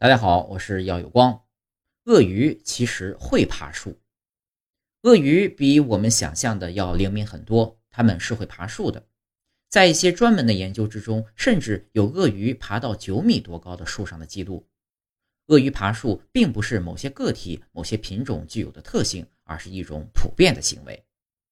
大家好，我是耀有光。鳄鱼其实会爬树，鳄鱼比我们想象的要灵敏很多，它们是会爬树的。在一些专门的研究之中，甚至有鳄鱼爬到九米多高的树上的记录。鳄鱼爬树并不是某些个体、某些品种具有的特性，而是一种普遍的行为。